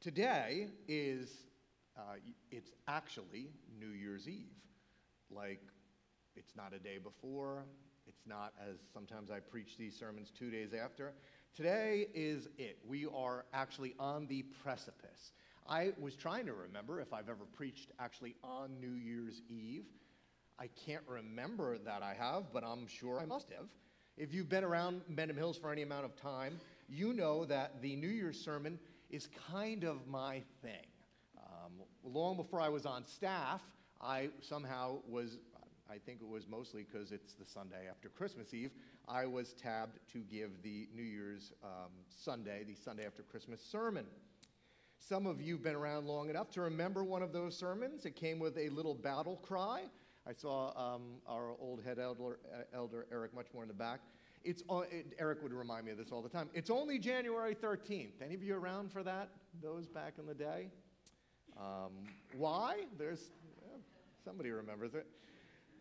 Today is, uh, it's actually New Year's Eve. Like, it's not a day before, it's not as sometimes I preach these sermons two days after. Today is it. We are actually on the precipice. I was trying to remember if I've ever preached actually on New Year's Eve. I can't remember that I have, but I'm sure I must have. If you've been around Benham Hills for any amount of time, you know that the New Year's sermon is kind of my thing. Um, long before I was on staff, I somehow was, I think it was mostly because it's the Sunday after Christmas Eve, I was tabbed to give the New Year's um, Sunday, the Sunday after Christmas sermon. Some of you have been around long enough to remember one of those sermons. It came with a little battle cry. I saw um, our old head elder, uh, elder, Eric, much more in the back. It's, it, Eric would remind me of this all the time. It's only January 13th. Any of you around for that? Those back in the day? Um, why? There's somebody remembers it.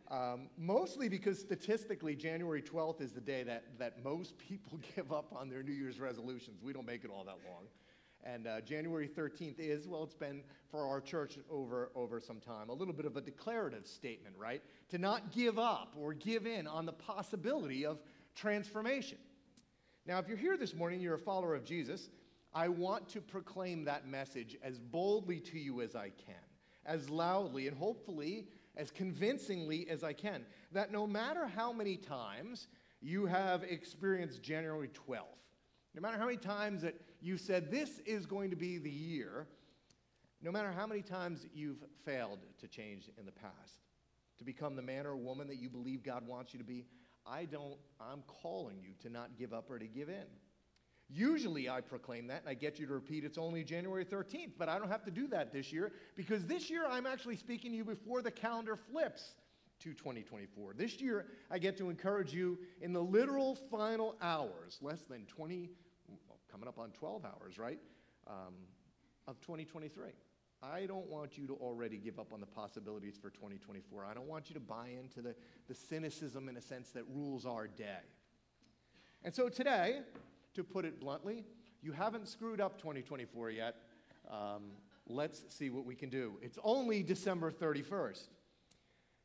Um, mostly because statistically, January 12th is the day that, that most people give up on their New Year's resolutions. We don't make it all that long. And uh, January 13th is, well, it's been for our church over, over some time, a little bit of a declarative statement, right? To not give up or give in on the possibility of transformation. Now, if you're here this morning, you're a follower of Jesus, I want to proclaim that message as boldly to you as I can, as loudly, and hopefully as convincingly as I can. That no matter how many times you have experienced January 12th, no matter how many times that you said this is going to be the year, no matter how many times you've failed to change in the past, to become the man or woman that you believe God wants you to be, I don't, I'm calling you to not give up or to give in. Usually I proclaim that and I get you to repeat it's only January 13th, but I don't have to do that this year because this year I'm actually speaking to you before the calendar flips to 2024. This year I get to encourage you in the literal final hours, less than 20, well, coming up on 12 hours, right, um, of 2023. I don't want you to already give up on the possibilities for 2024. I don't want you to buy into the, the cynicism, in a sense, that rules our day. And so today, to put it bluntly, you haven't screwed up 2024 yet. Um, let's see what we can do. It's only December 31st.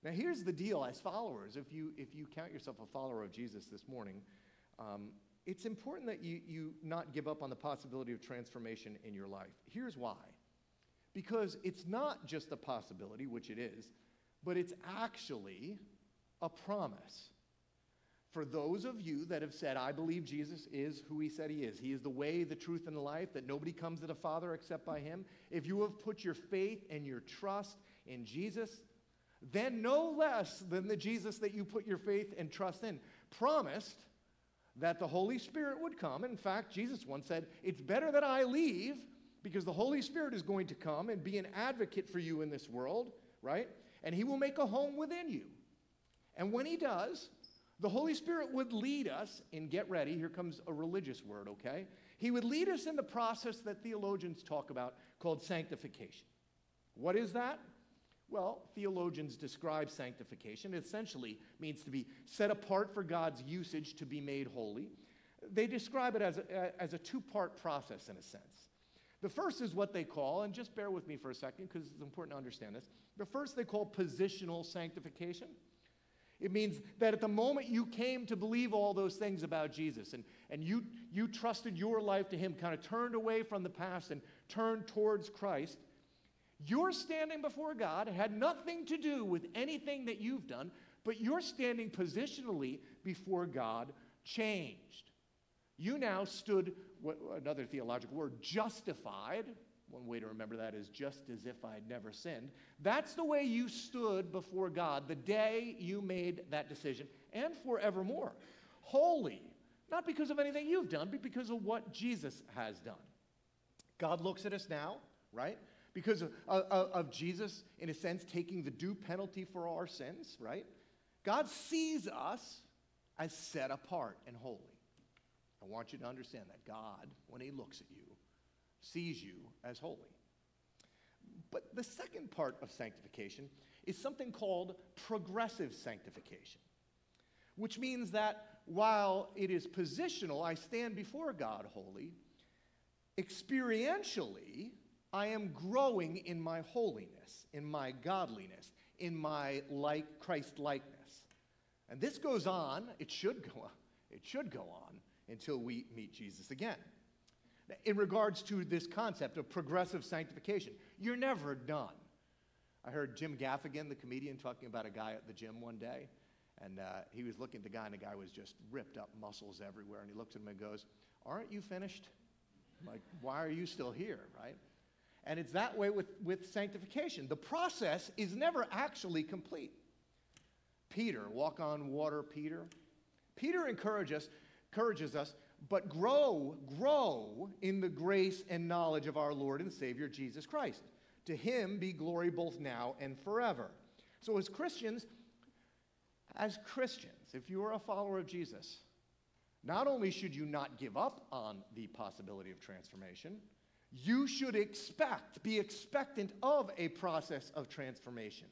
Now, here's the deal as followers. If you, if you count yourself a follower of Jesus this morning, um, it's important that you, you not give up on the possibility of transformation in your life. Here's why because it's not just a possibility, which it is, but it's actually a promise. For those of you that have said, I believe Jesus is who he said he is, he is the way, the truth, and the life, that nobody comes to the Father except by him, if you have put your faith and your trust in Jesus, then no less than the Jesus that you put your faith and trust in promised that the Holy Spirit would come. In fact, Jesus once said, It's better that I leave because the Holy Spirit is going to come and be an advocate for you in this world, right? And He will make a home within you. And when He does, the Holy Spirit would lead us in get ready. Here comes a religious word, okay? He would lead us in the process that theologians talk about called sanctification. What is that? Well, theologians describe sanctification. It essentially means to be set apart for God's usage to be made holy. They describe it as a, as a two part process in a sense. The first is what they call, and just bear with me for a second because it's important to understand this. The first they call positional sanctification. It means that at the moment you came to believe all those things about Jesus and, and you, you trusted your life to Him, kind of turned away from the past and turned towards Christ, your standing before God had nothing to do with anything that you've done, but your standing positionally before God changed. You now stood, what, another theological word, justified. One way to remember that is just as if I'd never sinned. That's the way you stood before God the day you made that decision and forevermore. Holy, not because of anything you've done, but because of what Jesus has done. God looks at us now, right? Because of, of, of Jesus, in a sense, taking the due penalty for our sins, right? God sees us as set apart and holy. I want you to understand that God, when He looks at you, sees you as holy. But the second part of sanctification is something called progressive sanctification, which means that while it is positional, I stand before God holy, experientially, I am growing in my holiness, in my godliness, in my like Christ likeness. And this goes on, it should go on, it should go on until we meet Jesus again. In regards to this concept of progressive sanctification, you're never done. I heard Jim Gaffigan, the comedian, talking about a guy at the gym one day, and uh, he was looking at the guy, and the guy was just ripped up muscles everywhere. And he looks at him and goes, Aren't you finished? Like, why are you still here, right? And it's that way with, with sanctification. The process is never actually complete. Peter, walk on water, Peter. Peter encourages, encourages us, but grow, grow in the grace and knowledge of our Lord and Savior Jesus Christ. To him be glory both now and forever. So, as Christians, as Christians, if you are a follower of Jesus, not only should you not give up on the possibility of transformation, you should expect, be expectant of a process of transformation.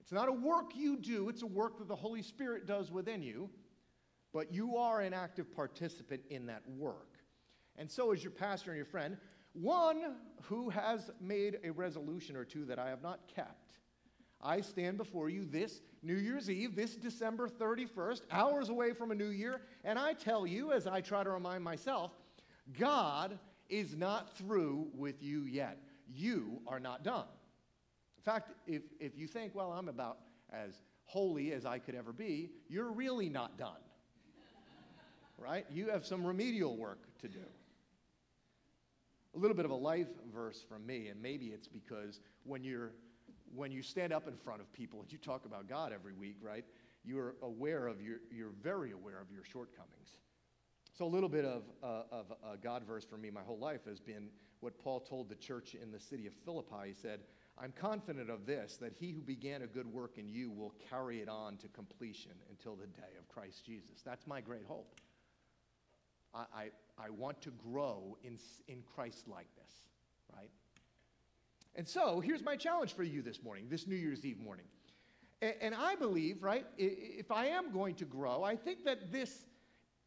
It's not a work you do, it's a work that the Holy Spirit does within you, but you are an active participant in that work. And so, is your pastor and your friend, one who has made a resolution or two that I have not kept, I stand before you this New Year's Eve, this December 31st, hours away from a new year, and I tell you, as I try to remind myself, God is not through with you yet. You are not done. In fact, if, if you think, well, I'm about as holy as I could ever be, you're really not done. Right? You have some remedial work to do. A little bit of a life verse from me, and maybe it's because when you're when you stand up in front of people and you talk about God every week, right? You're aware of your, you're very aware of your shortcomings. So, a little bit of, uh, of a God verse for me my whole life has been what Paul told the church in the city of Philippi. He said, I'm confident of this, that he who began a good work in you will carry it on to completion until the day of Christ Jesus. That's my great hope. I, I, want to grow in, in Christ likeness, right? And so here's my challenge for you this morning, this New Year's Eve morning. And, and I believe, right, if I am going to grow, I think that this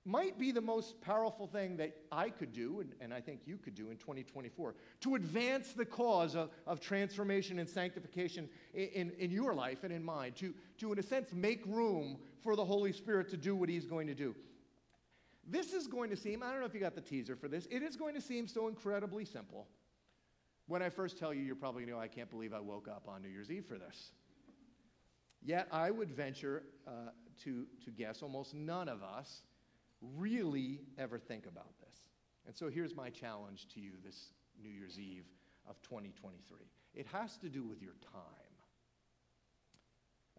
might be the most powerful thing that I could do, and, and I think you could do in 2024, to advance the cause of, of transformation and sanctification in, in, in, your life and in mine, to, to, in a sense, make room for the Holy Spirit to do what He's going to do. This is going to seem, I don't know if you got the teaser for this, it is going to seem so incredibly simple. When I first tell you, you're probably going to go, I can't believe I woke up on New Year's Eve for this. Yet I would venture uh, to, to guess almost none of us really ever think about this. And so here's my challenge to you this New Year's Eve of 2023 it has to do with your time.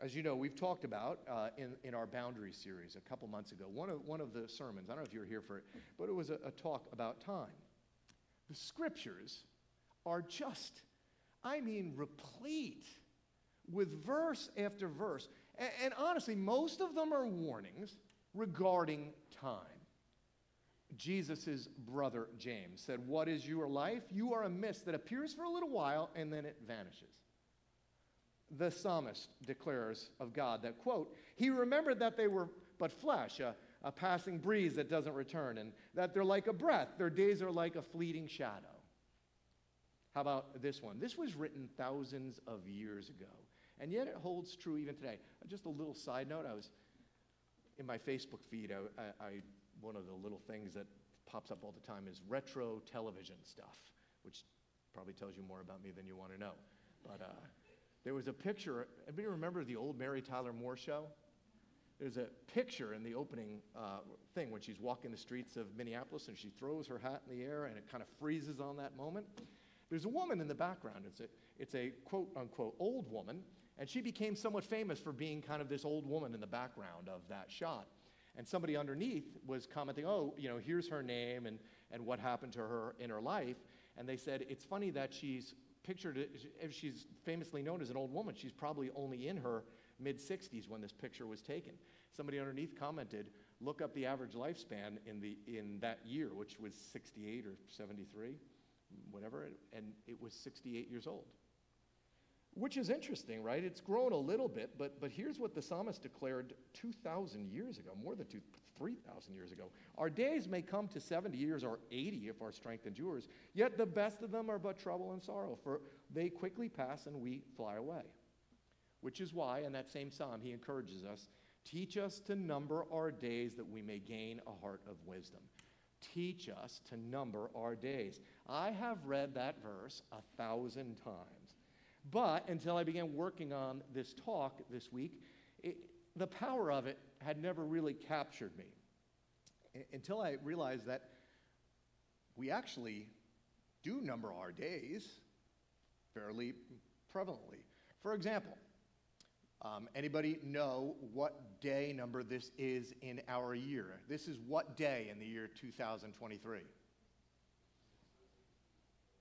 As you know, we've talked about uh, in, in our Boundary series a couple months ago, one of, one of the sermons, I don't know if you were here for it, but it was a, a talk about time. The scriptures are just, I mean, replete with verse after verse. And, and honestly, most of them are warnings regarding time. Jesus' brother James said, What is your life? You are a mist that appears for a little while and then it vanishes. The psalmist declares of God that, quote, He remembered that they were but flesh, a, a passing breeze that doesn't return, and that they're like a breath, their days are like a fleeting shadow. How about this one? This was written thousands of years ago, and yet it holds true even today. Just a little side note I was in my Facebook feed, I, I, I, one of the little things that pops up all the time is retro television stuff, which probably tells you more about me than you want to know. But uh, there was a picture. Anybody remember the old Mary Tyler Moore show? There's a picture in the opening uh, thing when she's walking the streets of Minneapolis and she throws her hat in the air and it kind of freezes on that moment. There's a woman in the background. It's a, it's a quote unquote old woman, and she became somewhat famous for being kind of this old woman in the background of that shot. And somebody underneath was commenting, oh, you know, here's her name and, and what happened to her in her life. And they said, it's funny that she's pictured, if she's famously known as an old woman, she's probably only in her mid 60s when this picture was taken. Somebody underneath commented, look up the average lifespan in, the, in that year, which was 68 or 73 whatever, and it was 68 years old. Which is interesting, right? It's grown a little bit, but, but here's what the psalmist declared 2,000 years ago, more than two, 3,000 years ago. Our days may come to 70 years or 80 if our strength endures, yet the best of them are but trouble and sorrow, for they quickly pass and we fly away. Which is why, in that same psalm, he encourages us teach us to number our days that we may gain a heart of wisdom. Teach us to number our days. I have read that verse a thousand times. But until I began working on this talk this week, it, the power of it had never really captured me. Until I realized that we actually do number our days fairly prevalently. For example, um, anybody know what day number this is in our year? This is what day in the year 2023?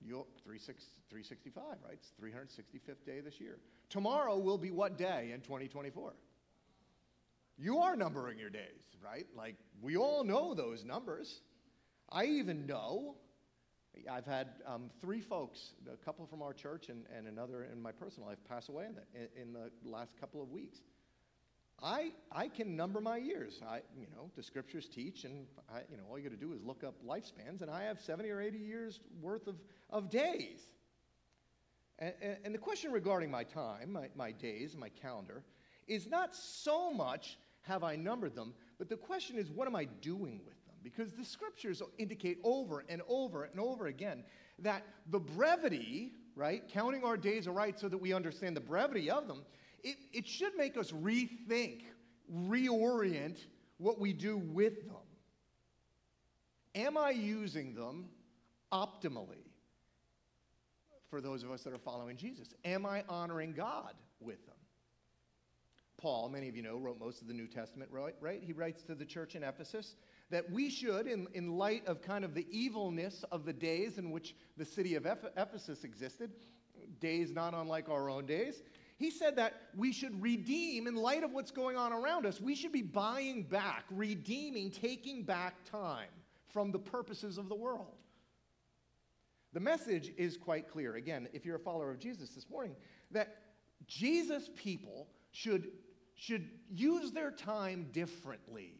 You'll, 365, right? It's 365th day this year. Tomorrow will be what day in 2024? You are numbering your days, right? Like, we all know those numbers. I even know, I've had um, three folks, a couple from our church and, and another in my personal life, pass away in the, in the last couple of weeks. I, I can number my years. I, you know, the scriptures teach, and I, you know, all you got to do is look up lifespans, and I have 70 or 80 years worth of, of days. And, and, and the question regarding my time, my, my days, my calendar, is not so much have I numbered them, but the question is, what am I doing with them? Because the scriptures indicate over and over and over again that the brevity, right, counting our days aright so that we understand the brevity of them, it, it should make us rethink, reorient what we do with them. Am I using them optimally for those of us that are following Jesus? Am I honoring God with them? Paul, many of you know, wrote most of the New Testament, right? right? He writes to the church in Ephesus that we should, in, in light of kind of the evilness of the days in which the city of Ephesus existed, days not unlike our own days, he said that we should redeem, in light of what's going on around us, we should be buying back, redeeming, taking back time from the purposes of the world. The message is quite clear. Again, if you're a follower of Jesus this morning, that Jesus' people should, should use their time differently.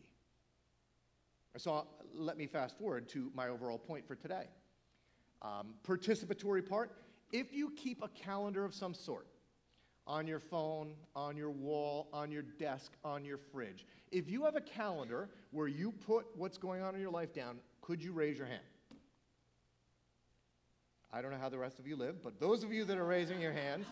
So let me fast forward to my overall point for today. Um, participatory part if you keep a calendar of some sort, on your phone, on your wall, on your desk, on your fridge. If you have a calendar where you put what's going on in your life down, could you raise your hand? I don't know how the rest of you live, but those of you that are raising your hands,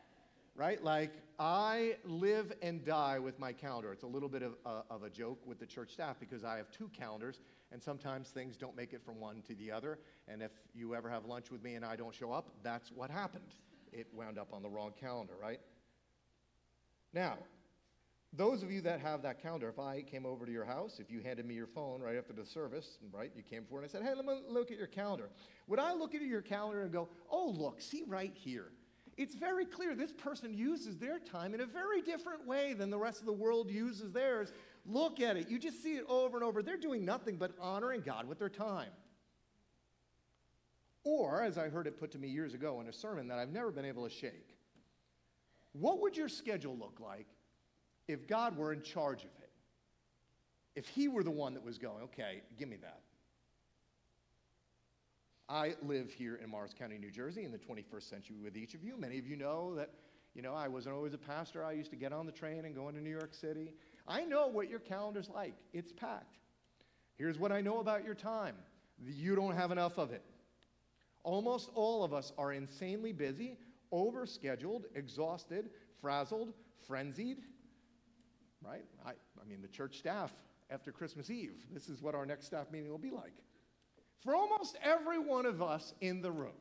right? Like, I live and die with my calendar. It's a little bit of, uh, of a joke with the church staff because I have two calendars, and sometimes things don't make it from one to the other. And if you ever have lunch with me and I don't show up, that's what happened it wound up on the wrong calendar, right? Now, those of you that have that calendar, if I came over to your house, if you handed me your phone right after the service, right, you came forward and I said, hey, let me look at your calendar. Would I look at your calendar and go, oh, look, see right here. It's very clear this person uses their time in a very different way than the rest of the world uses theirs. Look at it. You just see it over and over. They're doing nothing but honoring God with their time. Or, as I heard it put to me years ago in a sermon that I've never been able to shake, what would your schedule look like if God were in charge of it? If He were the one that was going, okay, give me that. I live here in Morris County, New Jersey, in the 21st century with each of you. Many of you know that, you know, I wasn't always a pastor. I used to get on the train and go into New York City. I know what your calendar's like, it's packed. Here's what I know about your time you don't have enough of it. Almost all of us are insanely busy, overscheduled, exhausted, frazzled, frenzied. Right? I, I mean, the church staff after Christmas Eve, this is what our next staff meeting will be like. For almost every one of us in the room,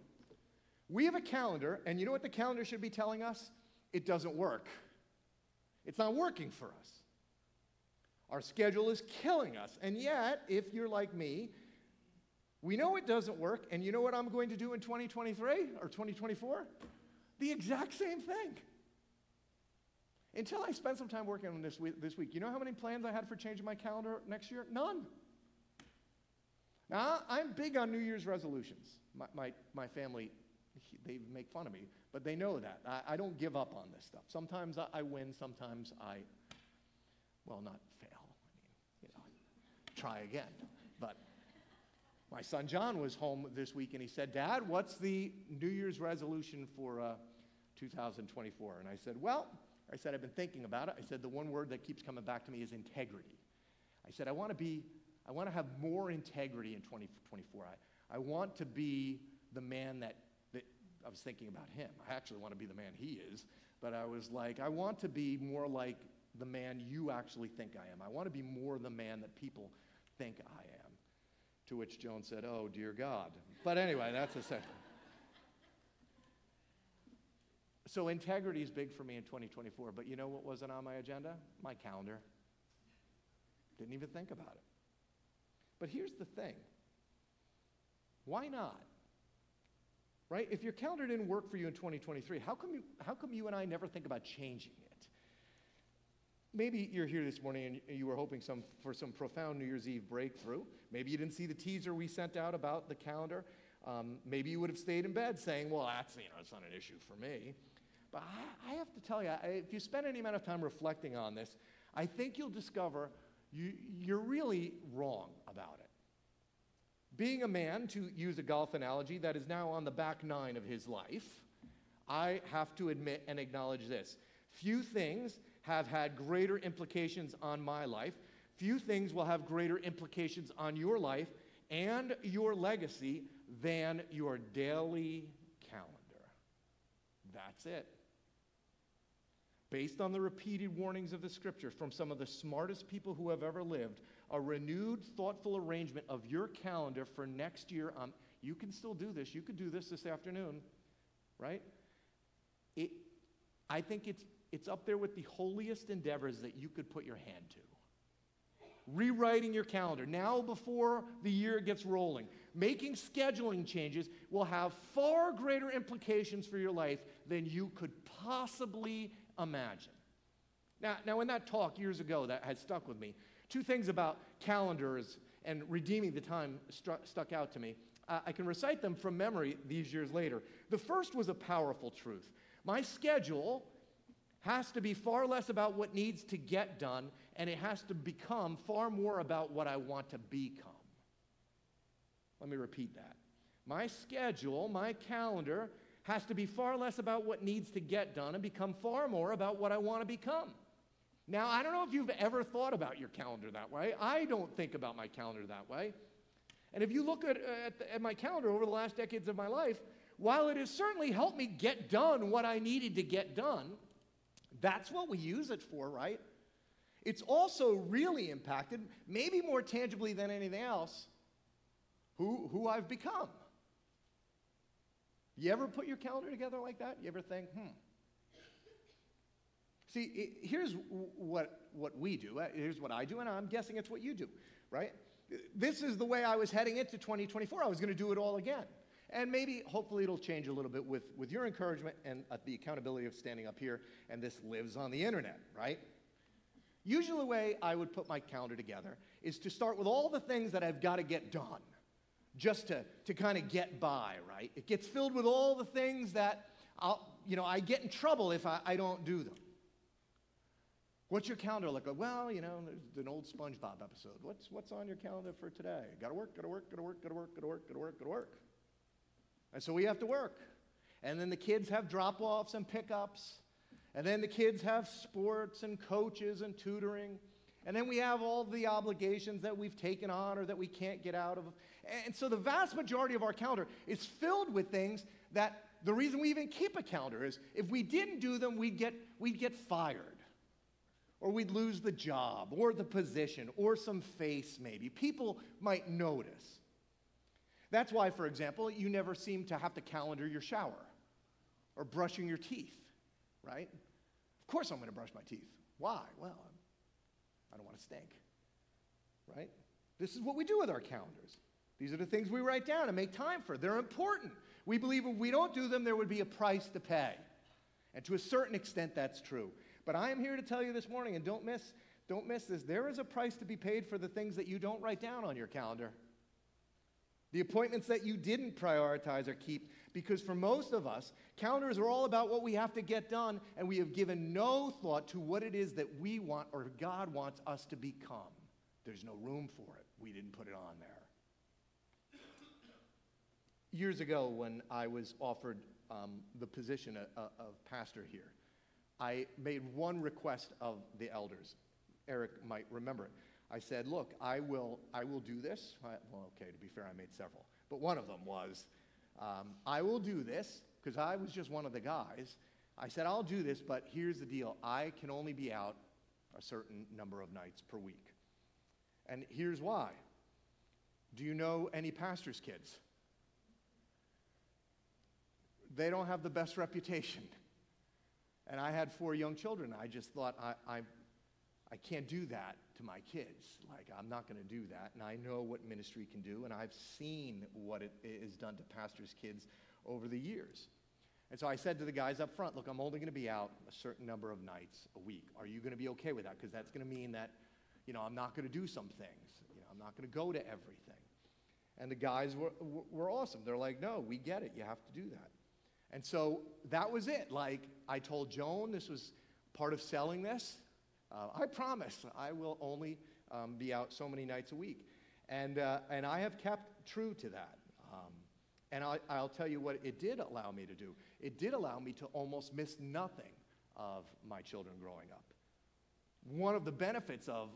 we have a calendar, and you know what the calendar should be telling us? It doesn't work. It's not working for us. Our schedule is killing us. And yet, if you're like me, we know it doesn't work, and you know what I'm going to do in 2023 or 2024? The exact same thing. Until I spend some time working on this week, this week, you know how many plans I had for changing my calendar next year? None. Now, I'm big on New Year's resolutions. My, my, my family, they make fun of me, but they know that. I, I don't give up on this stuff. Sometimes I, I win, sometimes I, well, not fail. I mean, you know. try again. But my son John was home this week and he said, Dad, what's the New Year's resolution for uh, 2024? And I said, Well, I said, I've been thinking about it. I said, the one word that keeps coming back to me is integrity. I said, I want to be, I want to have more integrity in 2024. I, I want to be the man that, that, I was thinking about him. I actually want to be the man he is, but I was like, I want to be more like the man you actually think I am. I want to be more the man that people think I am. To which Joan said, Oh, dear God. But anyway, that's a second. So integrity is big for me in 2024, but you know what wasn't on my agenda? My calendar. Didn't even think about it. But here's the thing why not? Right? If your calendar didn't work for you in 2023, how come you, how come you and I never think about changing it? Maybe you're here this morning and you were hoping some, for some profound New Year's Eve breakthrough. Maybe you didn't see the teaser we sent out about the calendar. Um, maybe you would have stayed in bed saying, well, that's, you know, it's not an issue for me. But I, I have to tell you, I, if you spend any amount of time reflecting on this, I think you'll discover you, you're really wrong about it. Being a man, to use a golf analogy, that is now on the back nine of his life, I have to admit and acknowledge this. Few things have had greater implications on my life. Few things will have greater implications on your life and your legacy than your daily calendar. That's it. Based on the repeated warnings of the scripture from some of the smartest people who have ever lived, a renewed, thoughtful arrangement of your calendar for next year. Um, you can still do this. You could do this this afternoon, right? It, I think it's, it's up there with the holiest endeavors that you could put your hand to. Rewriting your calendar now before the year gets rolling, making scheduling changes will have far greater implications for your life than you could possibly imagine. Now, now, in that talk years ago that had stuck with me, two things about calendars and redeeming the time stru- stuck out to me. Uh, I can recite them from memory these years later. The first was a powerful truth. My schedule has to be far less about what needs to get done, and it has to become far more about what I want to become. Let me repeat that. My schedule, my calendar, has to be far less about what needs to get done and become far more about what I want to become. Now, I don't know if you've ever thought about your calendar that way. I don't think about my calendar that way. And if you look at, at, the, at, my calendar over the last decades of my life, while it has certainly helped me get done what I needed to get done, that's what we use it for, right? It's also really impacted, maybe more tangibly than anything else, who, who I've become. You ever put your calendar together like that? You ever think, hmm? See, here's what, what we do. Uh, here's what I do, and I'm guessing it's what you do, right? This is the way I was heading into 2024. I was going to do it all again. And maybe, hopefully, it'll change a little bit with, with your encouragement and uh, the accountability of standing up here, and this lives on the internet, right? Usually, the way I would put my calendar together is to start with all the things that I've got to get done just to, to kind of get by, right? It gets filled with all the things that I'll, you know, I get in trouble if I, I don't do them. What's your calendar like? Well, you know, there's an old SpongeBob episode. What's, what's on your calendar for today? Gotta work, gotta work, gotta work, gotta work, gotta work, gotta work, gotta work. And so we have to work. And then the kids have drop offs and pickups. And then the kids have sports and coaches and tutoring. And then we have all the obligations that we've taken on or that we can't get out of. And so the vast majority of our calendar is filled with things that the reason we even keep a calendar is if we didn't do them, we'd get, we'd get fired. Or we'd lose the job, or the position, or some face maybe. People might notice. That's why, for example, you never seem to have to calendar your shower or brushing your teeth, right? Of course I'm going to brush my teeth. Why? Well, I don't want to stink, right? This is what we do with our calendars. These are the things we write down and make time for. They're important. We believe if we don't do them, there would be a price to pay. And to a certain extent, that's true. But I am here to tell you this morning, and don't miss, don't miss this, there is a price to be paid for the things that you don't write down on your calendar. The appointments that you didn't prioritize or keep, because for most of us, calendars are all about what we have to get done, and we have given no thought to what it is that we want or God wants us to become. There's no room for it. we didn't put it on there. Years ago, when I was offered um, the position of, of pastor here, I made one request of the elders. Eric might remember it. I said, Look, I will, I will do this. I, well, okay, to be fair, I made several. But one of them was, um, I will do this, because I was just one of the guys. I said, I'll do this, but here's the deal I can only be out a certain number of nights per week. And here's why. Do you know any pastor's kids? They don't have the best reputation. And I had four young children. I just thought, I, I, I can't do that to my kids. Like, I'm not going to do that. And I know what ministry can do, and I've seen what it is done to pastors' kids over the years. And so I said to the guys up front, look, I'm only going to be out a certain number of nights a week. Are you going to be okay with that? Because that's going to mean that, you know, I'm not going to do some things. You know, I'm not going to go to everything. And the guys were, were awesome. They're like, no, we get it. You have to do that. And so that was it. Like, I told Joan this was part of selling this. Uh, I promise I will only um, be out so many nights a week. And, uh, and I have kept true to that. Um, and I, I'll tell you what it did allow me to do. It did allow me to almost miss nothing of my children growing up. One of the benefits of,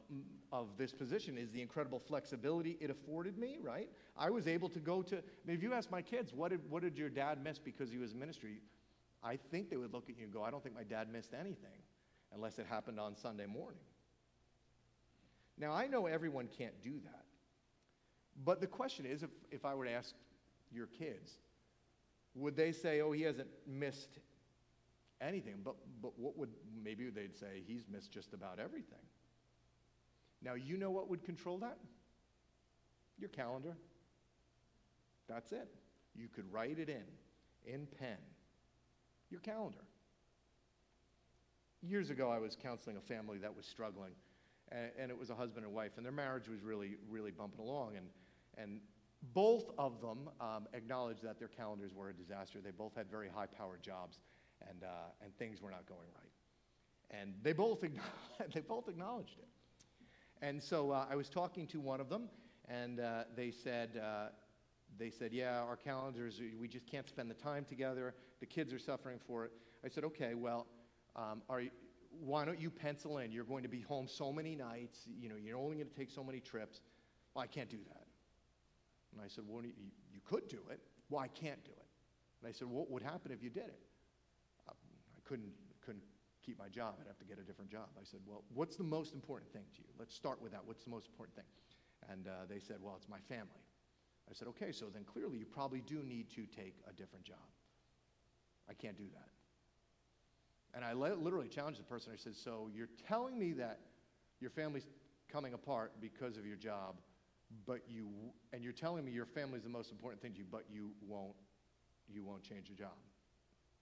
of this position is the incredible flexibility it afforded me, right? I was able to go to, if you ask my kids, what did, what did your dad miss because he was in ministry? I think they would look at you and go, I don't think my dad missed anything unless it happened on Sunday morning. Now, I know everyone can't do that. But the question is if, if I were to ask your kids, would they say, oh, he hasn't missed anything? But, but what would, maybe they'd say, he's missed just about everything. Now, you know what would control that? Your calendar. That's it. You could write it in, in pen. Your calendar. Years ago, I was counseling a family that was struggling, and, and it was a husband and wife, and their marriage was really, really bumping along. And, and both of them um, acknowledged that their calendars were a disaster. They both had very high powered jobs, and, uh, and things were not going right. And they both, they both acknowledged it. And so uh, I was talking to one of them, and uh, they said, uh, they said, yeah, our calendars, we just can't spend the time together. The kids are suffering for it. I said, okay, well, um, are why don't you pencil in? You're going to be home so many nights. You know, you're only going to take so many trips. Well, I can't do that. And I said, Well, you, you could do it. Well, I can't do it. And I said, What would happen if you did it? I couldn't, couldn't keep my job. I'd have to get a different job. I said, Well, what's the most important thing to you? Let's start with that. What's the most important thing? And uh, they said, Well, it's my family. I said, Okay, so then clearly you probably do need to take a different job. I can't do that. And I literally challenged the person. I said, So you're telling me that your family's coming apart because of your job, but you, and you're telling me your family's the most important thing to you, but you won't, you won't change your job.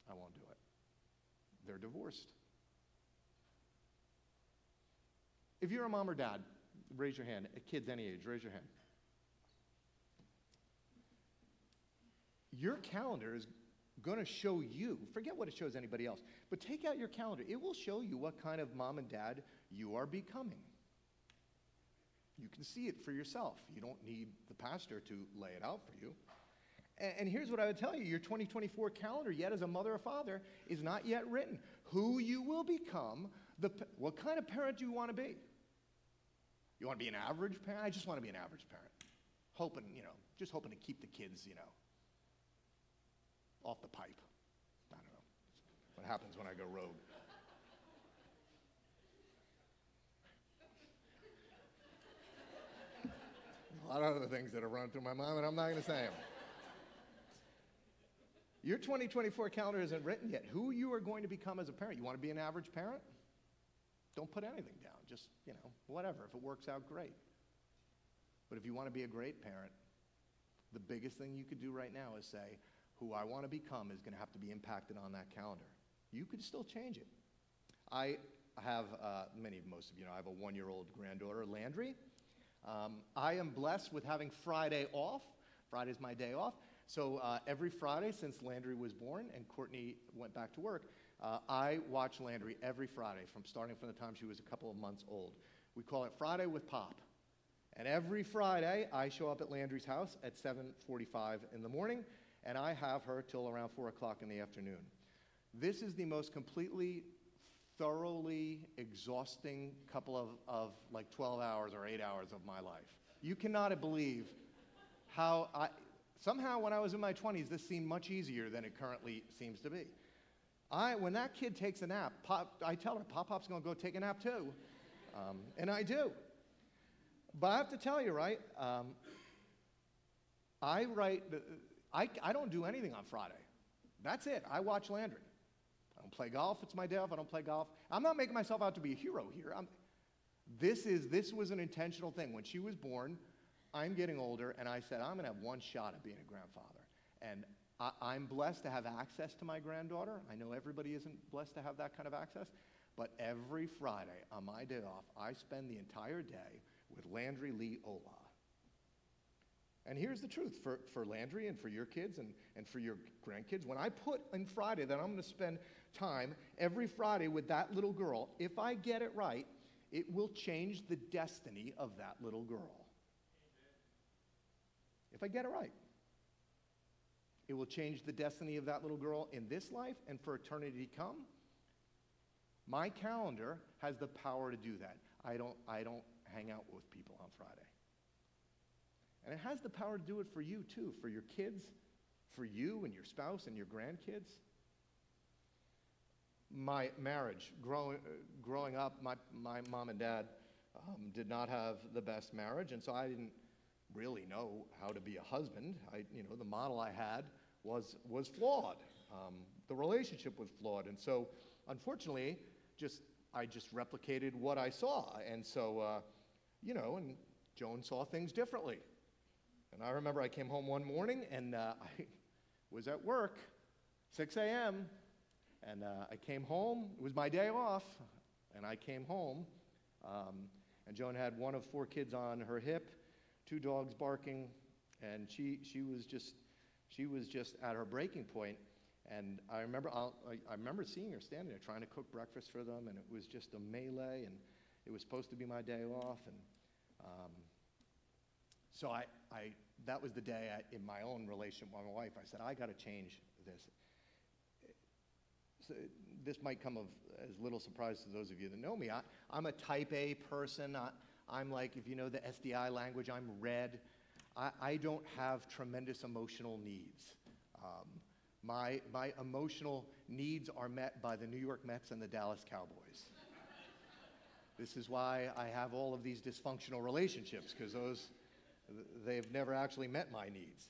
I won't do it. They're divorced. If you're a mom or dad, raise your hand. Kids any age, raise your hand. Your calendar is going to show you, forget what it shows anybody else, but take out your calendar. It will show you what kind of mom and dad you are becoming. You can see it for yourself. You don't need the pastor to lay it out for you. And, here's what I would tell you your 2024 calendar, yet as a mother or father, is not yet written. Who you will become, the, what kind of parent do you want to be? You want to be an average parent? I just want to be an average parent. Hoping, you know, just hoping to keep the kids, you know, off the pipe. I don't know. What happens when I go rogue. a lot of other things that have run through my mind, and I'm not going to say them. Your 2024 calendar isn't written yet. Who you are going to become as a parent. You want to be an average parent? Don't put anything down. Just, you know, whatever. If it works out, great. But if you want to be a great parent, the biggest thing you could do right now is say, who I want to become is going to have to be impacted on that calendar. You could still change it. I have, uh, many, most of you know, I have a one year old granddaughter, Landry. Um, I am blessed with having Friday off. Friday's my day off. So uh, every Friday since Landry was born and Courtney went back to work, uh, I watch Landry every Friday from starting from the time she was a couple of months old. We call it Friday with Pop. And every Friday, I show up at Landry's house at 7:45 in the morning, and I have her till around 4 o'clock in the afternoon. This is the most completely, thoroughly exhausting couple of, of like 12 hours or 8 hours of my life. You cannot believe how I, somehow when I was in my 20s, this seemed much easier than it currently seems to be. I, when that kid takes a nap, Pop, I tell her, Pop Pop's gonna go take a nap too. Um, and I do. But I have to tell you, right? Um, I write, I, I don't do anything on Friday. That's it. I watch Landry. I don't play golf. It's my day off. I don't play golf. I'm not making myself out to be a hero here. I'm, this, is, this was an intentional thing. When she was born, I'm getting older, and I said, I'm going to have one shot at being a grandfather. And I, I'm blessed to have access to my granddaughter. I know everybody isn't blessed to have that kind of access. But every Friday on my day off, I spend the entire day with Landry Lee Ola. And here's the truth for, for Landry and for your kids and, and for your grandkids. When I put in Friday that I'm going to spend time every Friday with that little girl, if I get it right, it will change the destiny of that little girl. If I get it right, it will change the destiny of that little girl in this life and for eternity to come. My calendar has the power to do that. I don't, I don't hang out with people on Friday. And it has the power to do it for you too, for your kids, for you and your spouse and your grandkids. My marriage, growing, growing up, my, my mom and dad um, did not have the best marriage, and so I didn't really know how to be a husband. I, you know, the model I had was, was flawed. Um, the relationship was flawed. And so, unfortunately, just, I just replicated what I saw. And so, uh, you know, and Joan saw things differently. And I remember I came home one morning and uh, I was at work, 6 a.m., and uh, I came home. It was my day off, and I came home. Um, and Joan had one of four kids on her hip, two dogs barking, and she, she was just she was just at her breaking point. And I remember, I, I remember seeing her standing there trying to cook breakfast for them, and it was just a melee, and it was supposed to be my day off. And um, so I, I, that was the day I, in my own relationship with my wife, I said, I got to change this. So this might come of as little surprise to those of you that know me. I, I'm a type A person. I, I'm like, if you know the SDI language, I'm red. I, I don't have tremendous emotional needs. Um, my, my emotional needs are met by the New York Mets and the Dallas Cowboys. this is why I have all of these dysfunctional relationships, because those, they've never actually met my needs.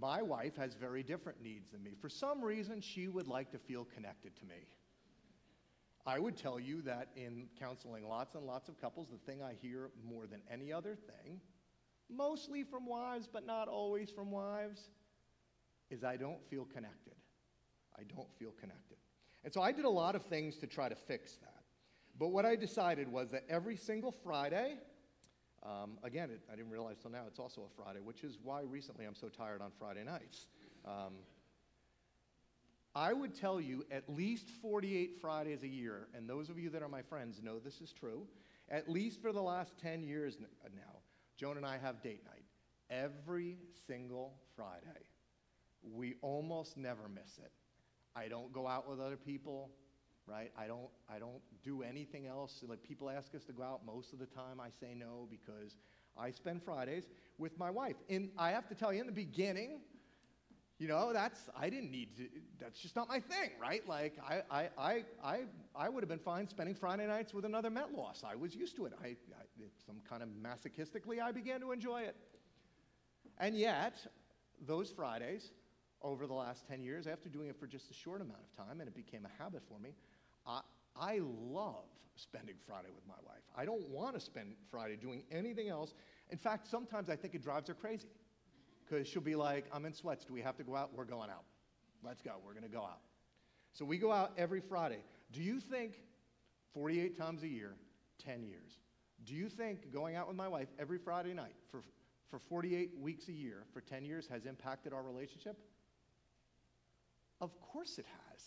My wife has very different needs than me. For some reason, she would like to feel connected to me. I would tell you that in counseling lots and lots of couples, the thing I hear more than any other thing mostly from wives, but not always from wives, is I don't feel connected. I don't feel connected. And so I did a lot of things to try to fix that. But what I decided was that every single Friday, um, again, it, I didn't realize till now it's also a Friday, which is why recently I'm so tired on Friday nights. Um, I would tell you at least 48 Fridays a year, and those of you that are my friends know this is true, at least for the last 10 years uh, now, Joan and I have date night every single Friday. We almost never miss it. I don't go out with other people, right? I don't, I don't do anything else. Like people ask us to go out most of the time, I say no because I spend Fridays with my wife. And I have to tell you, in the beginning, you know, that's, I didn't need to, that's just not my thing, right? Like, I, I, I, I, I would have been fine spending Friday nights with another Met loss. I was used to it. I, I, some kind of masochistically, I began to enjoy it. And yet, those Fridays, over the last 10 years, after doing it for just a short amount of time, and it became a habit for me, I, I love spending Friday with my wife. I don't want to spend Friday doing anything else. In fact, sometimes I think it drives her crazy because she'll be like, I'm in sweats. Do we have to go out? We're going out. Let's go. We're going to go out. So we go out every Friday. Do you think 48 times a year, 10 years, do you think going out with my wife every Friday night for, for 48 weeks a year for 10 years has impacted our relationship? Of course it has.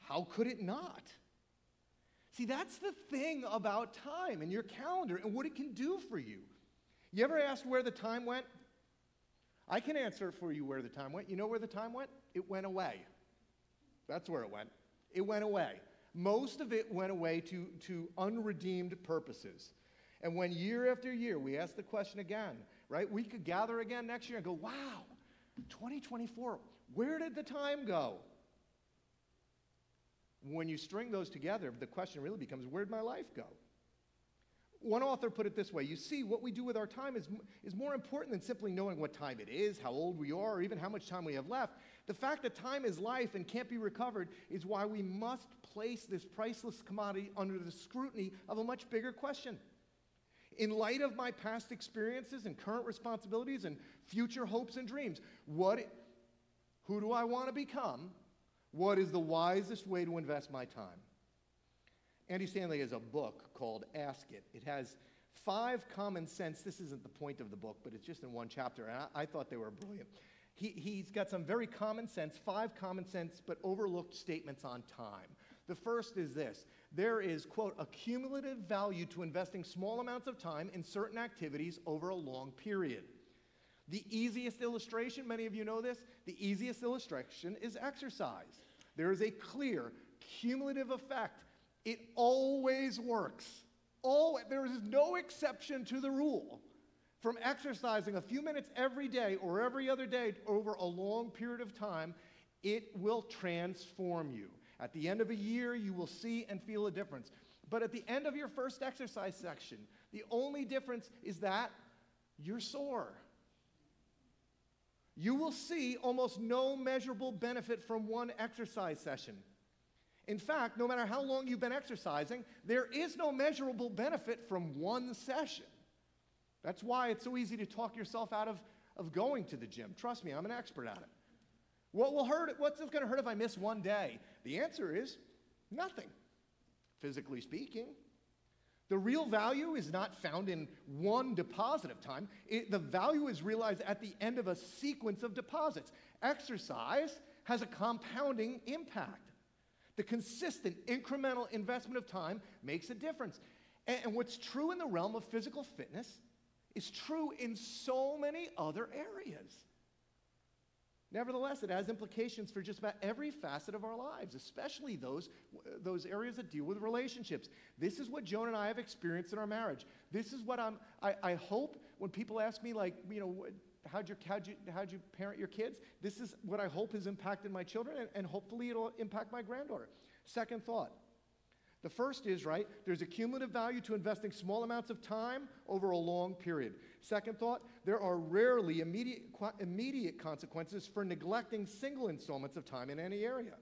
How could it not? See, that's the thing about time and your calendar and what it can do for you. You ever asked where the time went? I can answer for you where the time went. You know where the time went? It went away. That's where it went. It went away. Most of it went away to, to unredeemed purposes. And when year after year we ask the question again, right? We could gather again next year and go, wow, 2024, where did the time go? When you string those together, the question really becomes, where'd my life go? One author put it this way You see, what we do with our time is, is more important than simply knowing what time it is, how old we are, or even how much time we have left. The fact that time is life and can't be recovered is why we must place this priceless commodity under the scrutiny of a much bigger question. In light of my past experiences and current responsibilities and future hopes and dreams, what, who do I want to become? What is the wisest way to invest my time? Andy Stanley has a book called Ask It. It has five common sense, this isn't the point of the book, but it's just in one chapter, and I, I thought they were brilliant. He, he's got some very common sense, five common sense, but overlooked statements on time. The first is this there is, quote, a cumulative value to investing small amounts of time in certain activities over a long period. The easiest illustration, many of you know this, the easiest illustration is exercise. There is a clear cumulative effect. It always works. All, there is no exception to the rule. From exercising a few minutes every day or every other day over a long period of time, it will transform you. At the end of a year, you will see and feel a difference. But at the end of your first exercise section, the only difference is that you're sore. You will see almost no measurable benefit from one exercise session. In fact, no matter how long you've been exercising, there is no measurable benefit from one session. That's why it's so easy to talk yourself out of, of going to the gym. Trust me, I'm an expert at it. What will hurt? What's going to hurt if I miss one day? The answer is nothing, physically speaking. The real value is not found in one deposit of time. It, the value is realized at the end of a sequence of deposits. Exercise has a compounding impact. The consistent incremental investment of time makes a difference. And, and what's true in the realm of physical fitness is true in so many other areas. Nevertheless, it has implications for just about every facet of our lives, especially those, those areas that deal with relationships. This is what Joan and I have experienced in our marriage. This is what I'm, I, I hope when people ask me, like, you know, how'd you, how'd, you, how'd you parent your kids? This is what I hope has impacted my children, and, and hopefully it'll impact my granddaughter. Second thought. The first is, right, there's a cumulative value to investing small amounts of time over a long period. Second thought, there are rarely immediate, immediate consequences for neglecting single installments of time in any area.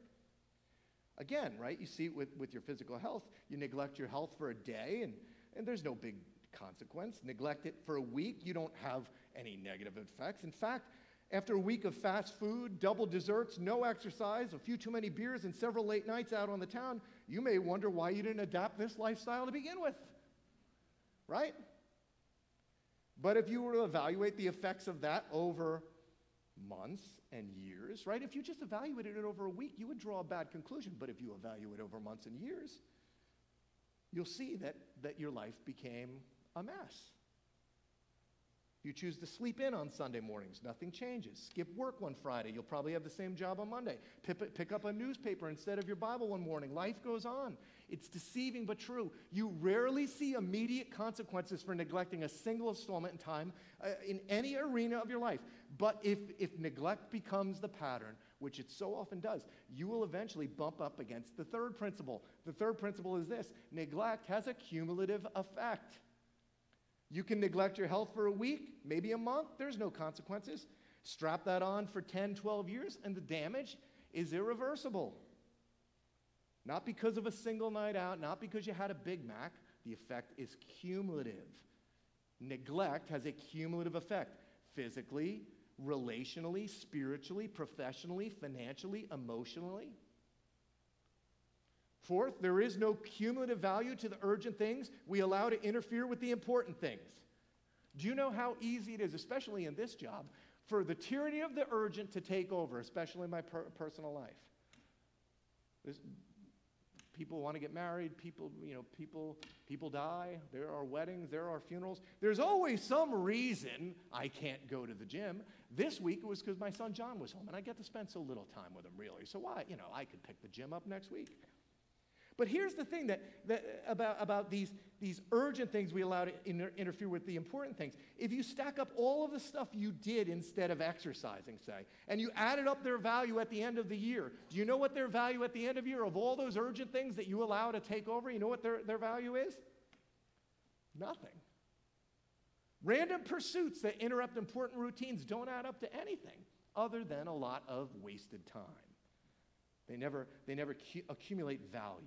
Again, right, you see with, with your physical health, you neglect your health for a day and, and there's no big consequence. Neglect it for a week, you don't have any negative effects. In fact, after a week of fast food, double desserts, no exercise, a few too many beers, and several late nights out on the town, you may wonder why you didn't adapt this lifestyle to begin with. Right? But if you were to evaluate the effects of that over months and years, right? If you just evaluated it over a week, you would draw a bad conclusion. But if you evaluate over months and years, you'll see that, that your life became a mess. You choose to sleep in on Sunday mornings, nothing changes. Skip work one Friday, you'll probably have the same job on Monday. Pick up a newspaper instead of your Bible one morning. Life goes on. It's deceiving but true. You rarely see immediate consequences for neglecting a single installment in time uh, in any arena of your life. But if, if neglect becomes the pattern, which it so often does, you will eventually bump up against the third principle. The third principle is this neglect has a cumulative effect. You can neglect your health for a week, maybe a month, there's no consequences. Strap that on for 10, 12 years, and the damage is irreversible. Not because of a single night out, not because you had a Big Mac, the effect is cumulative. Neglect has a cumulative effect physically, relationally, spiritually, professionally, financially, emotionally. Fourth, there is no cumulative value to the urgent things we allow to interfere with the important things. Do you know how easy it is, especially in this job, for the tyranny of the urgent to take over, especially in my per- personal life? People want to get married, people, you know, people, people die, there are weddings, there are funerals. There's always some reason I can't go to the gym. This week it was because my son John was home and I get to spend so little time with him, really. So why, you know, I could pick the gym up next week. But here's the thing that, that uh, about, about these, these urgent things we allow to inter- interfere with the important things. If you stack up all of the stuff you did instead of exercising, say, and you added up their value at the end of the year, do you know what their value at the end of the year of all those urgent things that you allow to take over? You know what their, their value is? Nothing. Random pursuits that interrupt important routines don't add up to anything other than a lot of wasted time. They never, they never cu- accumulate value.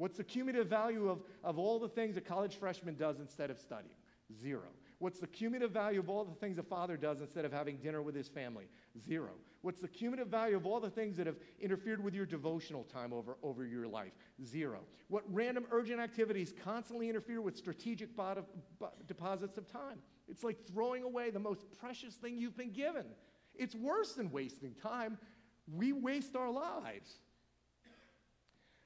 What's the cumulative value of, of all the things a college freshman does instead of studying? Zero. What's the cumulative value of all the things a father does instead of having dinner with his family? Zero. What's the cumulative value of all the things that have interfered with your devotional time over, over your life? Zero. What random urgent activities constantly interfere with strategic deposits of time? It's like throwing away the most precious thing you've been given. It's worse than wasting time. We waste our lives.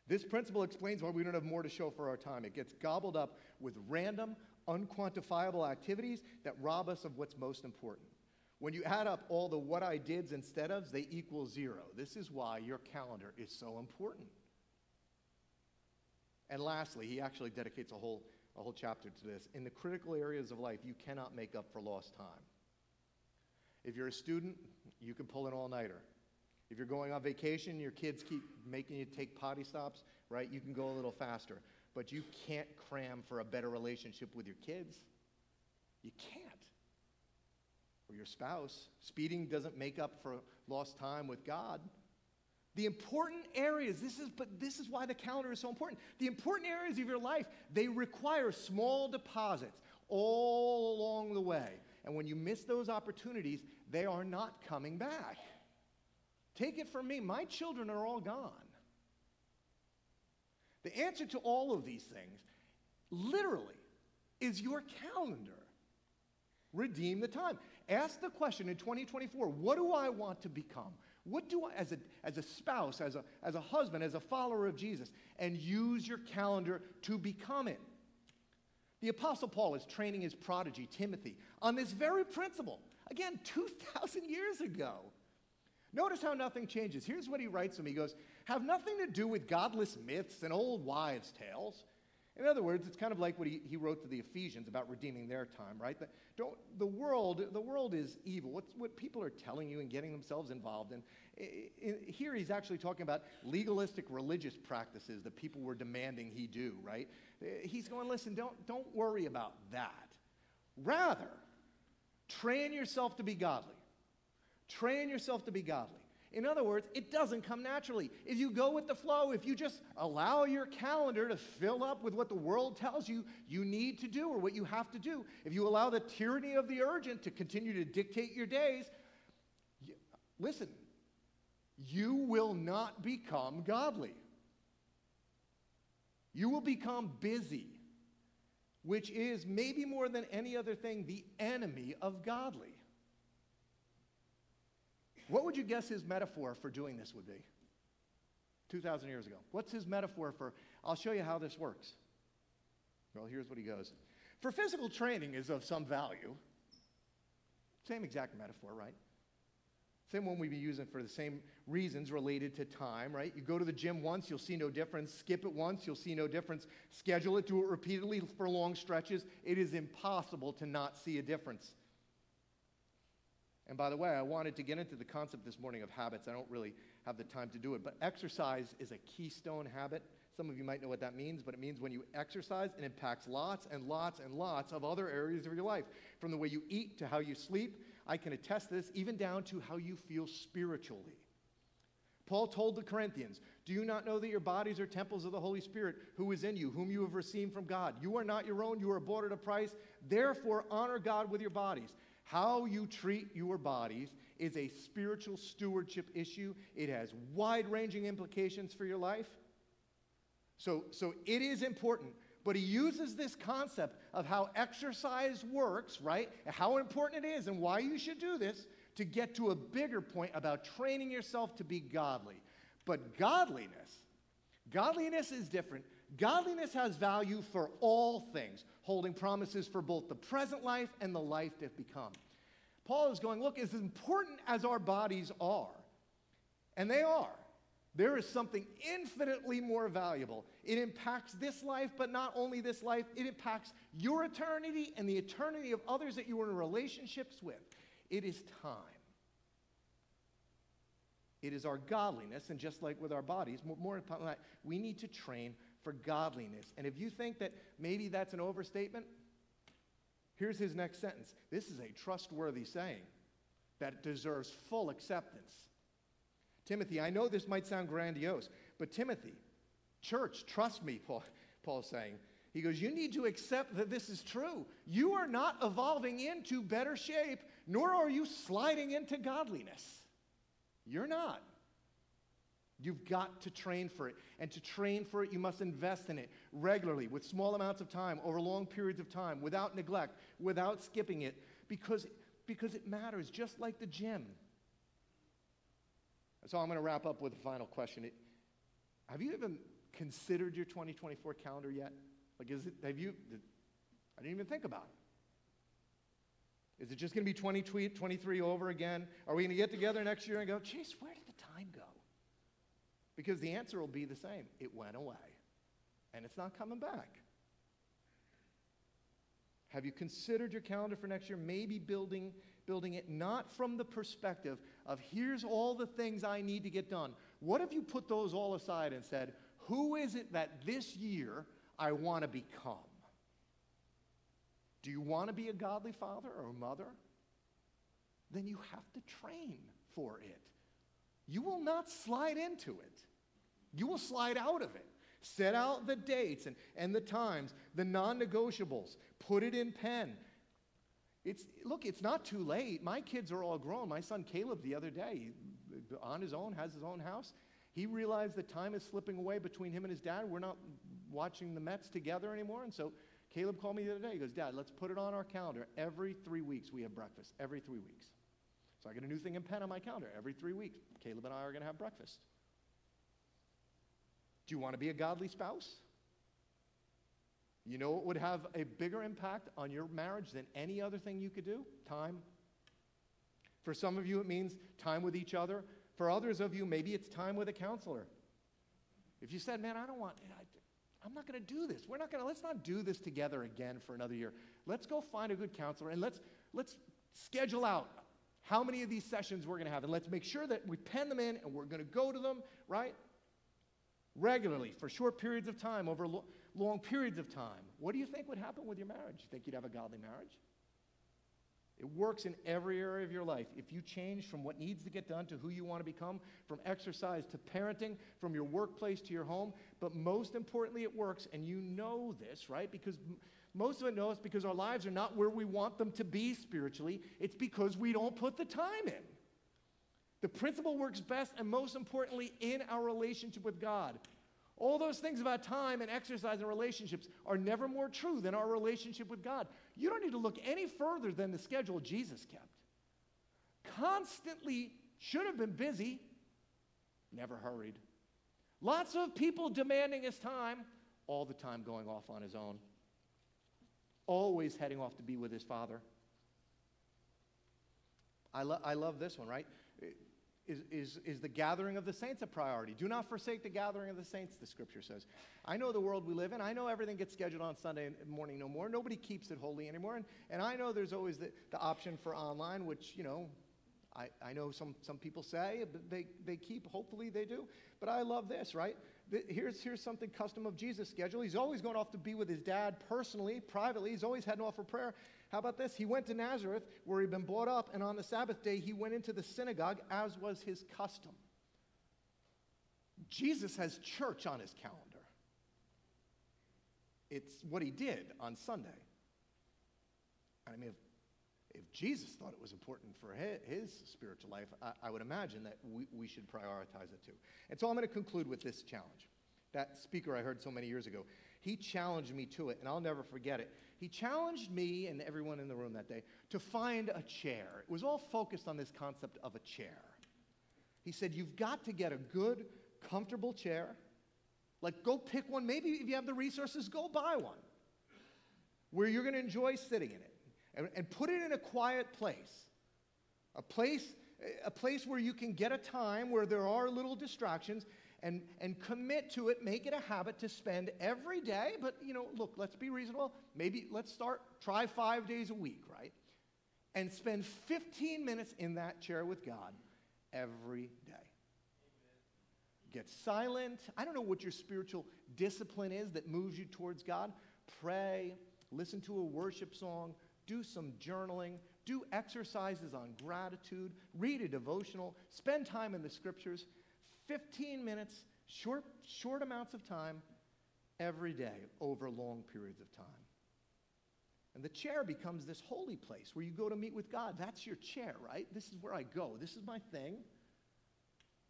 This principle explains why we don't have more to show for our time. It gets gobbled up with random, unquantifiable activities that rob us of what's most important. When you add up all the what I dids instead ofs, they equal zero. This is why your calendar is so important. And lastly, he actually dedicates a whole, a whole chapter to this. In the critical areas of life, you cannot make up for lost time. If you're a student, you can pull an all nighter. If you're going on vacation, your kids keep making you take potty stops, right? You can go a little faster. But you can't cram for a better relationship with your kids. You can't. Or your spouse. Speeding doesn't make up for lost time with God. The important areas, this is, but this is why the calendar is so important. The important areas of your life, they require small deposits all along the way. And when you miss those opportunities, they are not coming back. Take it from me, my children are all gone. The answer to all of these things, literally, is your calendar. Redeem the time. Ask the question in 2024 what do I want to become? What do I, as a, as a spouse, as a, as a husband, as a follower of Jesus, and use your calendar to become it? The Apostle Paul is training his prodigy, Timothy, on this very principle. Again, 2,000 years ago. Notice how nothing changes. Here's what he writes to him. He goes, Have nothing to do with godless myths and old wives' tales. In other words, it's kind of like what he, he wrote to the Ephesians about redeeming their time, right? The, don't, the, world, the world is evil. What's, what people are telling you and getting themselves involved in. in. Here he's actually talking about legalistic religious practices that people were demanding he do, right? He's going, listen, don't, don't worry about that. Rather, train yourself to be godly. Train yourself to be godly. In other words, it doesn't come naturally. If you go with the flow, if you just allow your calendar to fill up with what the world tells you you need to do or what you have to do, if you allow the tyranny of the urgent to continue to dictate your days, you, listen, you will not become godly. You will become busy, which is maybe more than any other thing the enemy of godly. What would you guess his metaphor for doing this would be? 2,000 years ago. What's his metaphor for? I'll show you how this works. Well, here's what he goes. For physical training is of some value. Same exact metaphor, right? Same one we'd be using for the same reasons related to time, right? You go to the gym once, you'll see no difference. Skip it once, you'll see no difference. Schedule it, do it repeatedly for long stretches. It is impossible to not see a difference. And by the way, I wanted to get into the concept this morning of habits. I don't really have the time to do it, but exercise is a keystone habit. Some of you might know what that means, but it means when you exercise, it impacts lots and lots and lots of other areas of your life. From the way you eat to how you sleep, I can attest this, even down to how you feel spiritually. Paul told the Corinthians, Do you not know that your bodies are temples of the Holy Spirit who is in you, whom you have received from God? You are not your own, you are bought at a price. Therefore, honor God with your bodies. How you treat your bodies is a spiritual stewardship issue. It has wide ranging implications for your life. So, so it is important. But he uses this concept of how exercise works, right? How important it is and why you should do this to get to a bigger point about training yourself to be godly. But godliness, Godliness is different. Godliness has value for all things, holding promises for both the present life and the life to become. Paul is going, look, as important as our bodies are, and they are, there is something infinitely more valuable. It impacts this life, but not only this life, it impacts your eternity and the eternity of others that you are in relationships with. It is time. It is our godliness, and just like with our bodies, more, more important we need to train for godliness. And if you think that maybe that's an overstatement, here's his next sentence. This is a trustworthy saying that deserves full acceptance. Timothy, I know this might sound grandiose, but Timothy, church, trust me, Paul, Paul's saying. He goes, You need to accept that this is true. You are not evolving into better shape, nor are you sliding into godliness. You're not. You've got to train for it. And to train for it, you must invest in it regularly, with small amounts of time, over long periods of time, without neglect, without skipping it, because, because it matters, just like the gym. So I'm going to wrap up with a final question. It, have you even considered your 2024 calendar yet? Like, is it, have you, I didn't even think about it. Is it just going to be 2023 over again? Are we going to get together next year and go, Chase, where did the time go? Because the answer will be the same it went away, and it's not coming back. Have you considered your calendar for next year? Maybe building, building it not from the perspective of here's all the things I need to get done. What if you put those all aside and said, who is it that this year I want to become? Do you want to be a godly father or mother? Then you have to train for it. You will not slide into it, you will slide out of it. Set out the dates and, and the times, the non negotiables, put it in pen. It's, look, it's not too late. My kids are all grown. My son Caleb, the other day, on his own, has his own house. He realized that time is slipping away between him and his dad. We're not watching the Mets together anymore. And so Caleb called me the other day. He goes, Dad, let's put it on our calendar. Every three weeks we have breakfast. Every three weeks. So I get a new thing in pen on my calendar. Every three weeks, Caleb and I are going to have breakfast. Do you want to be a godly spouse? You know what would have a bigger impact on your marriage than any other thing you could do? Time. For some of you, it means time with each other. For others of you, maybe it's time with a counselor. If you said, man, I don't want, I, I'm not going to do this. We're not going to, let's not do this together again for another year. Let's go find a good counselor and let's, let's schedule out how many of these sessions we're going to have. And let's make sure that we pen them in and we're going to go to them, right? Regularly for short periods of time, over lo- long periods of time. What do you think would happen with your marriage? You think you'd have a godly marriage? It works in every area of your life. If you change from what needs to get done to who you want to become, from exercise to parenting, from your workplace to your home, but most importantly, it works, and you know this, right? Because most of it knows because our lives are not where we want them to be spiritually. It's because we don't put the time in. The principle works best and most importantly in our relationship with God. All those things about time and exercise and relationships are never more true than our relationship with God. You don't need to look any further than the schedule Jesus kept. Constantly should have been busy, never hurried. Lots of people demanding his time, all the time going off on his own, always heading off to be with his father. I, lo- I love this one, right? is, is, is the gathering of the saints a priority? Do not forsake the gathering of the saints, the scripture says. I know the world we live in. I know everything gets scheduled on Sunday morning no more. Nobody keeps it holy anymore. And, and I know there's always the, the option for online, which, you know, I, I know some, some people say, but they, they keep, hopefully they do. But I love this, right? Here's, here's something custom of Jesus' schedule. He's always going off to be with his dad personally, privately. He's always heading off for prayer. How about this? He went to Nazareth, where he'd been brought up, and on the Sabbath day, he went into the synagogue, as was his custom. Jesus has church on his calendar. It's what he did on Sunday. I mean, if, if Jesus thought it was important for his, spiritual life, I, would imagine that we should prioritize it too. And so I'm going to conclude with this challenge. That speaker I heard so many years ago, he challenged me to it, and I'll never forget it. He challenged me and everyone in the room that day to find a chair. It was all focused on this concept of a chair. He said, You've got to get a good, comfortable chair. Like, go pick one. Maybe if you have the resources, go buy one where you're going to enjoy sitting in it and, and put it in a quiet place. A place, a place where you can get a time where there are little distractions and, and commit to it, make it a habit to spend every day. But, you know, look, let's be reasonable. Maybe let's start, try five days a week, right? And spend 15 minutes in that chair with God every day. Get silent. I don't know what your spiritual discipline is that moves you towards God. Pray, listen to a worship song, do some journaling, do exercises on gratitude, read a devotional, spend time in the scriptures. 15 minutes, short, short amounts of time every day over long periods of time. And the chair becomes this holy place where you go to meet with God. That's your chair, right? This is where I go. This is my thing.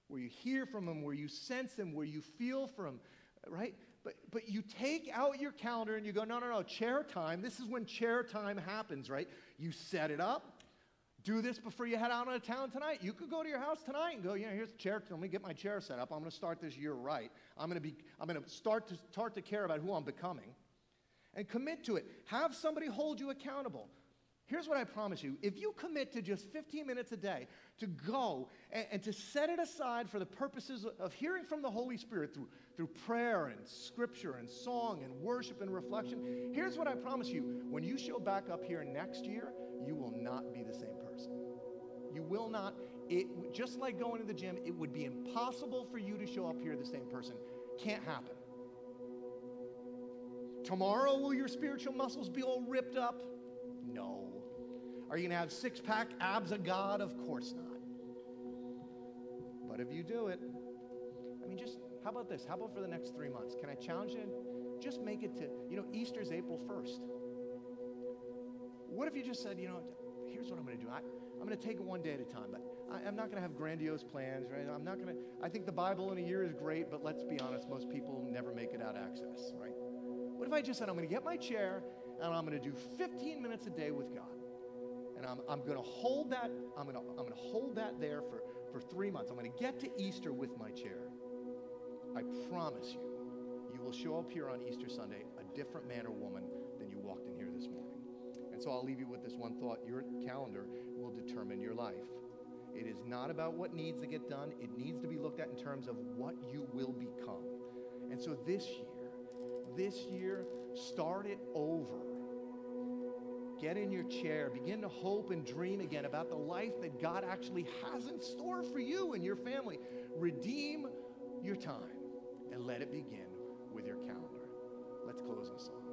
Where you hear from Him, where you sense Him, where you feel from, Him, right? But, but you take out your calendar and you go, no, no, no, chair time. This is when chair time happens, right? You set it up. Do this before you head out of town tonight. You could go to your house tonight and go, you know, here's the chair. Let me get my chair set up. I'm going to start this year right. I'm going to be, I'm going to start to start to care about who I'm becoming and commit to it. Have somebody hold you accountable. Here's what I promise you if you commit to just 15 minutes a day to go and, and, to set it aside for the purposes of hearing from the Holy Spirit through, through prayer and scripture and song and worship and reflection, here's what I promise you when you show back up here next year, you will not be the same person. You will not. It, just like going to the gym, it would be impossible for you to show up here the same person. Can't happen. Tomorrow, will your spiritual muscles be all ripped up? No. Are you going to have six pack abs of God? Of course not. But if you do it, I mean, just how about this? How about for the next three months? Can I challenge you? Just make it to, you know, Easter's April 1st. What if you just said, you know, here's what I'm going to do. I, I'm going to take it one day at a time, but I, am not going to have grandiose plans, right? I'm not going to, I think the Bible in a year is great, but let's be honest, most people never make it out access, right? What if I just said, I'm going to get my chair and I'm going to do 15 minutes a day with God? And I'm, I'm going to hold that, I'm going to, I'm going to hold that there for, for three months. I'm going to get to Easter with my chair. I promise you, you will show up here on Easter Sunday a different man or woman than you walked in here this morning. And so I'll leave you with this one thought your calendar will determine your life. It is not about what needs to get done, it needs to be looked at in terms of what you will become. And so this year, this year, start it over. Get in your chair. Begin to hope and dream again about the life that God actually has in store for you and your family. Redeem your time and let it begin with your calendar. Let's close in song.